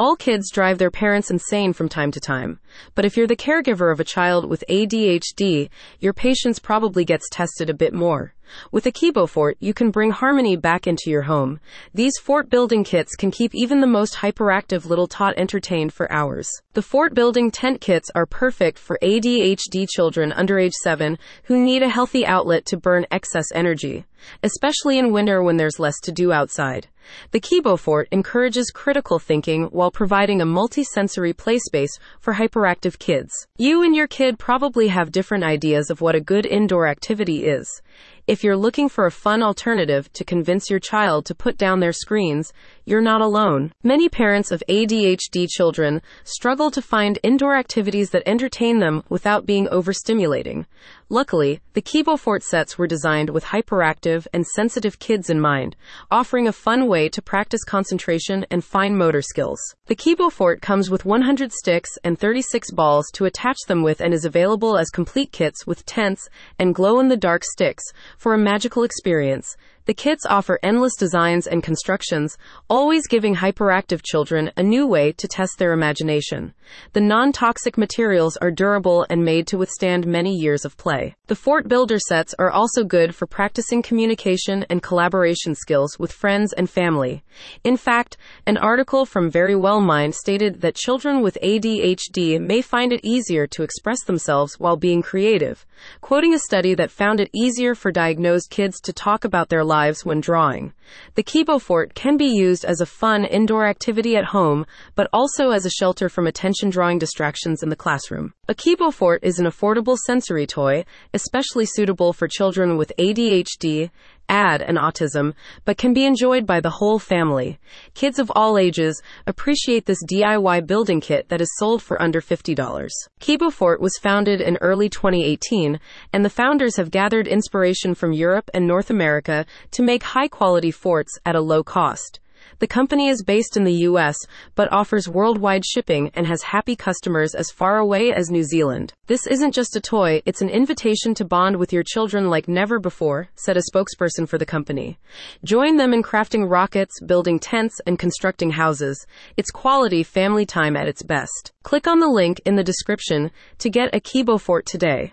All kids drive their parents insane from time to time. But if you're the caregiver of a child with ADHD, your patience probably gets tested a bit more. With a Kibo Fort, you can bring harmony back into your home. These fort building kits can keep even the most hyperactive little tot entertained for hours. The fort building tent kits are perfect for ADHD children under age 7 who need a healthy outlet to burn excess energy, especially in winter when there's less to do outside. The Kibo Fort encourages critical thinking while providing a multi-sensory play space for hyperactive kids. You and your kid probably have different ideas of what a good indoor activity is. If you're looking for a fun alternative to convince your child to put down their screens, you're not alone. Many parents of ADHD children struggle to find indoor activities that entertain them without being overstimulating. Luckily, the Kibo Fort sets were designed with hyperactive and sensitive kids in mind, offering a fun way to practice concentration and fine motor skills. The Kibo Fort comes with 100 sticks and 36 balls to attach them with and is available as complete kits with tents and glow in the dark sticks for a magical experience. The kits offer endless designs and constructions, always giving hyperactive children a new way to test their imagination. The non toxic materials are durable and made to withstand many years of play. The Fort Builder sets are also good for practicing communication and collaboration skills with friends and family. In fact, an article from Very Well Mind stated that children with ADHD may find it easier to express themselves while being creative, quoting a study that found it easier for diagnosed kids to talk about their lives when drawing. The Kibo Fort can be used as a fun indoor activity at home, but also as a shelter from attention drawing distractions in the classroom. A Kibo Fort is an affordable sensory toy, especially suitable for children with ADHD, AD, an autism, but can be enjoyed by the whole family. Kids of all ages appreciate this DIY building kit that is sold for under $50. Kibo Fort was founded in early 2018, and the founders have gathered inspiration from Europe and North America to make high quality forts at a low cost. The company is based in the US, but offers worldwide shipping and has happy customers as far away as New Zealand. This isn't just a toy, it's an invitation to bond with your children like never before, said a spokesperson for the company. Join them in crafting rockets, building tents, and constructing houses. It's quality family time at its best. Click on the link in the description to get a Kibo Fort today.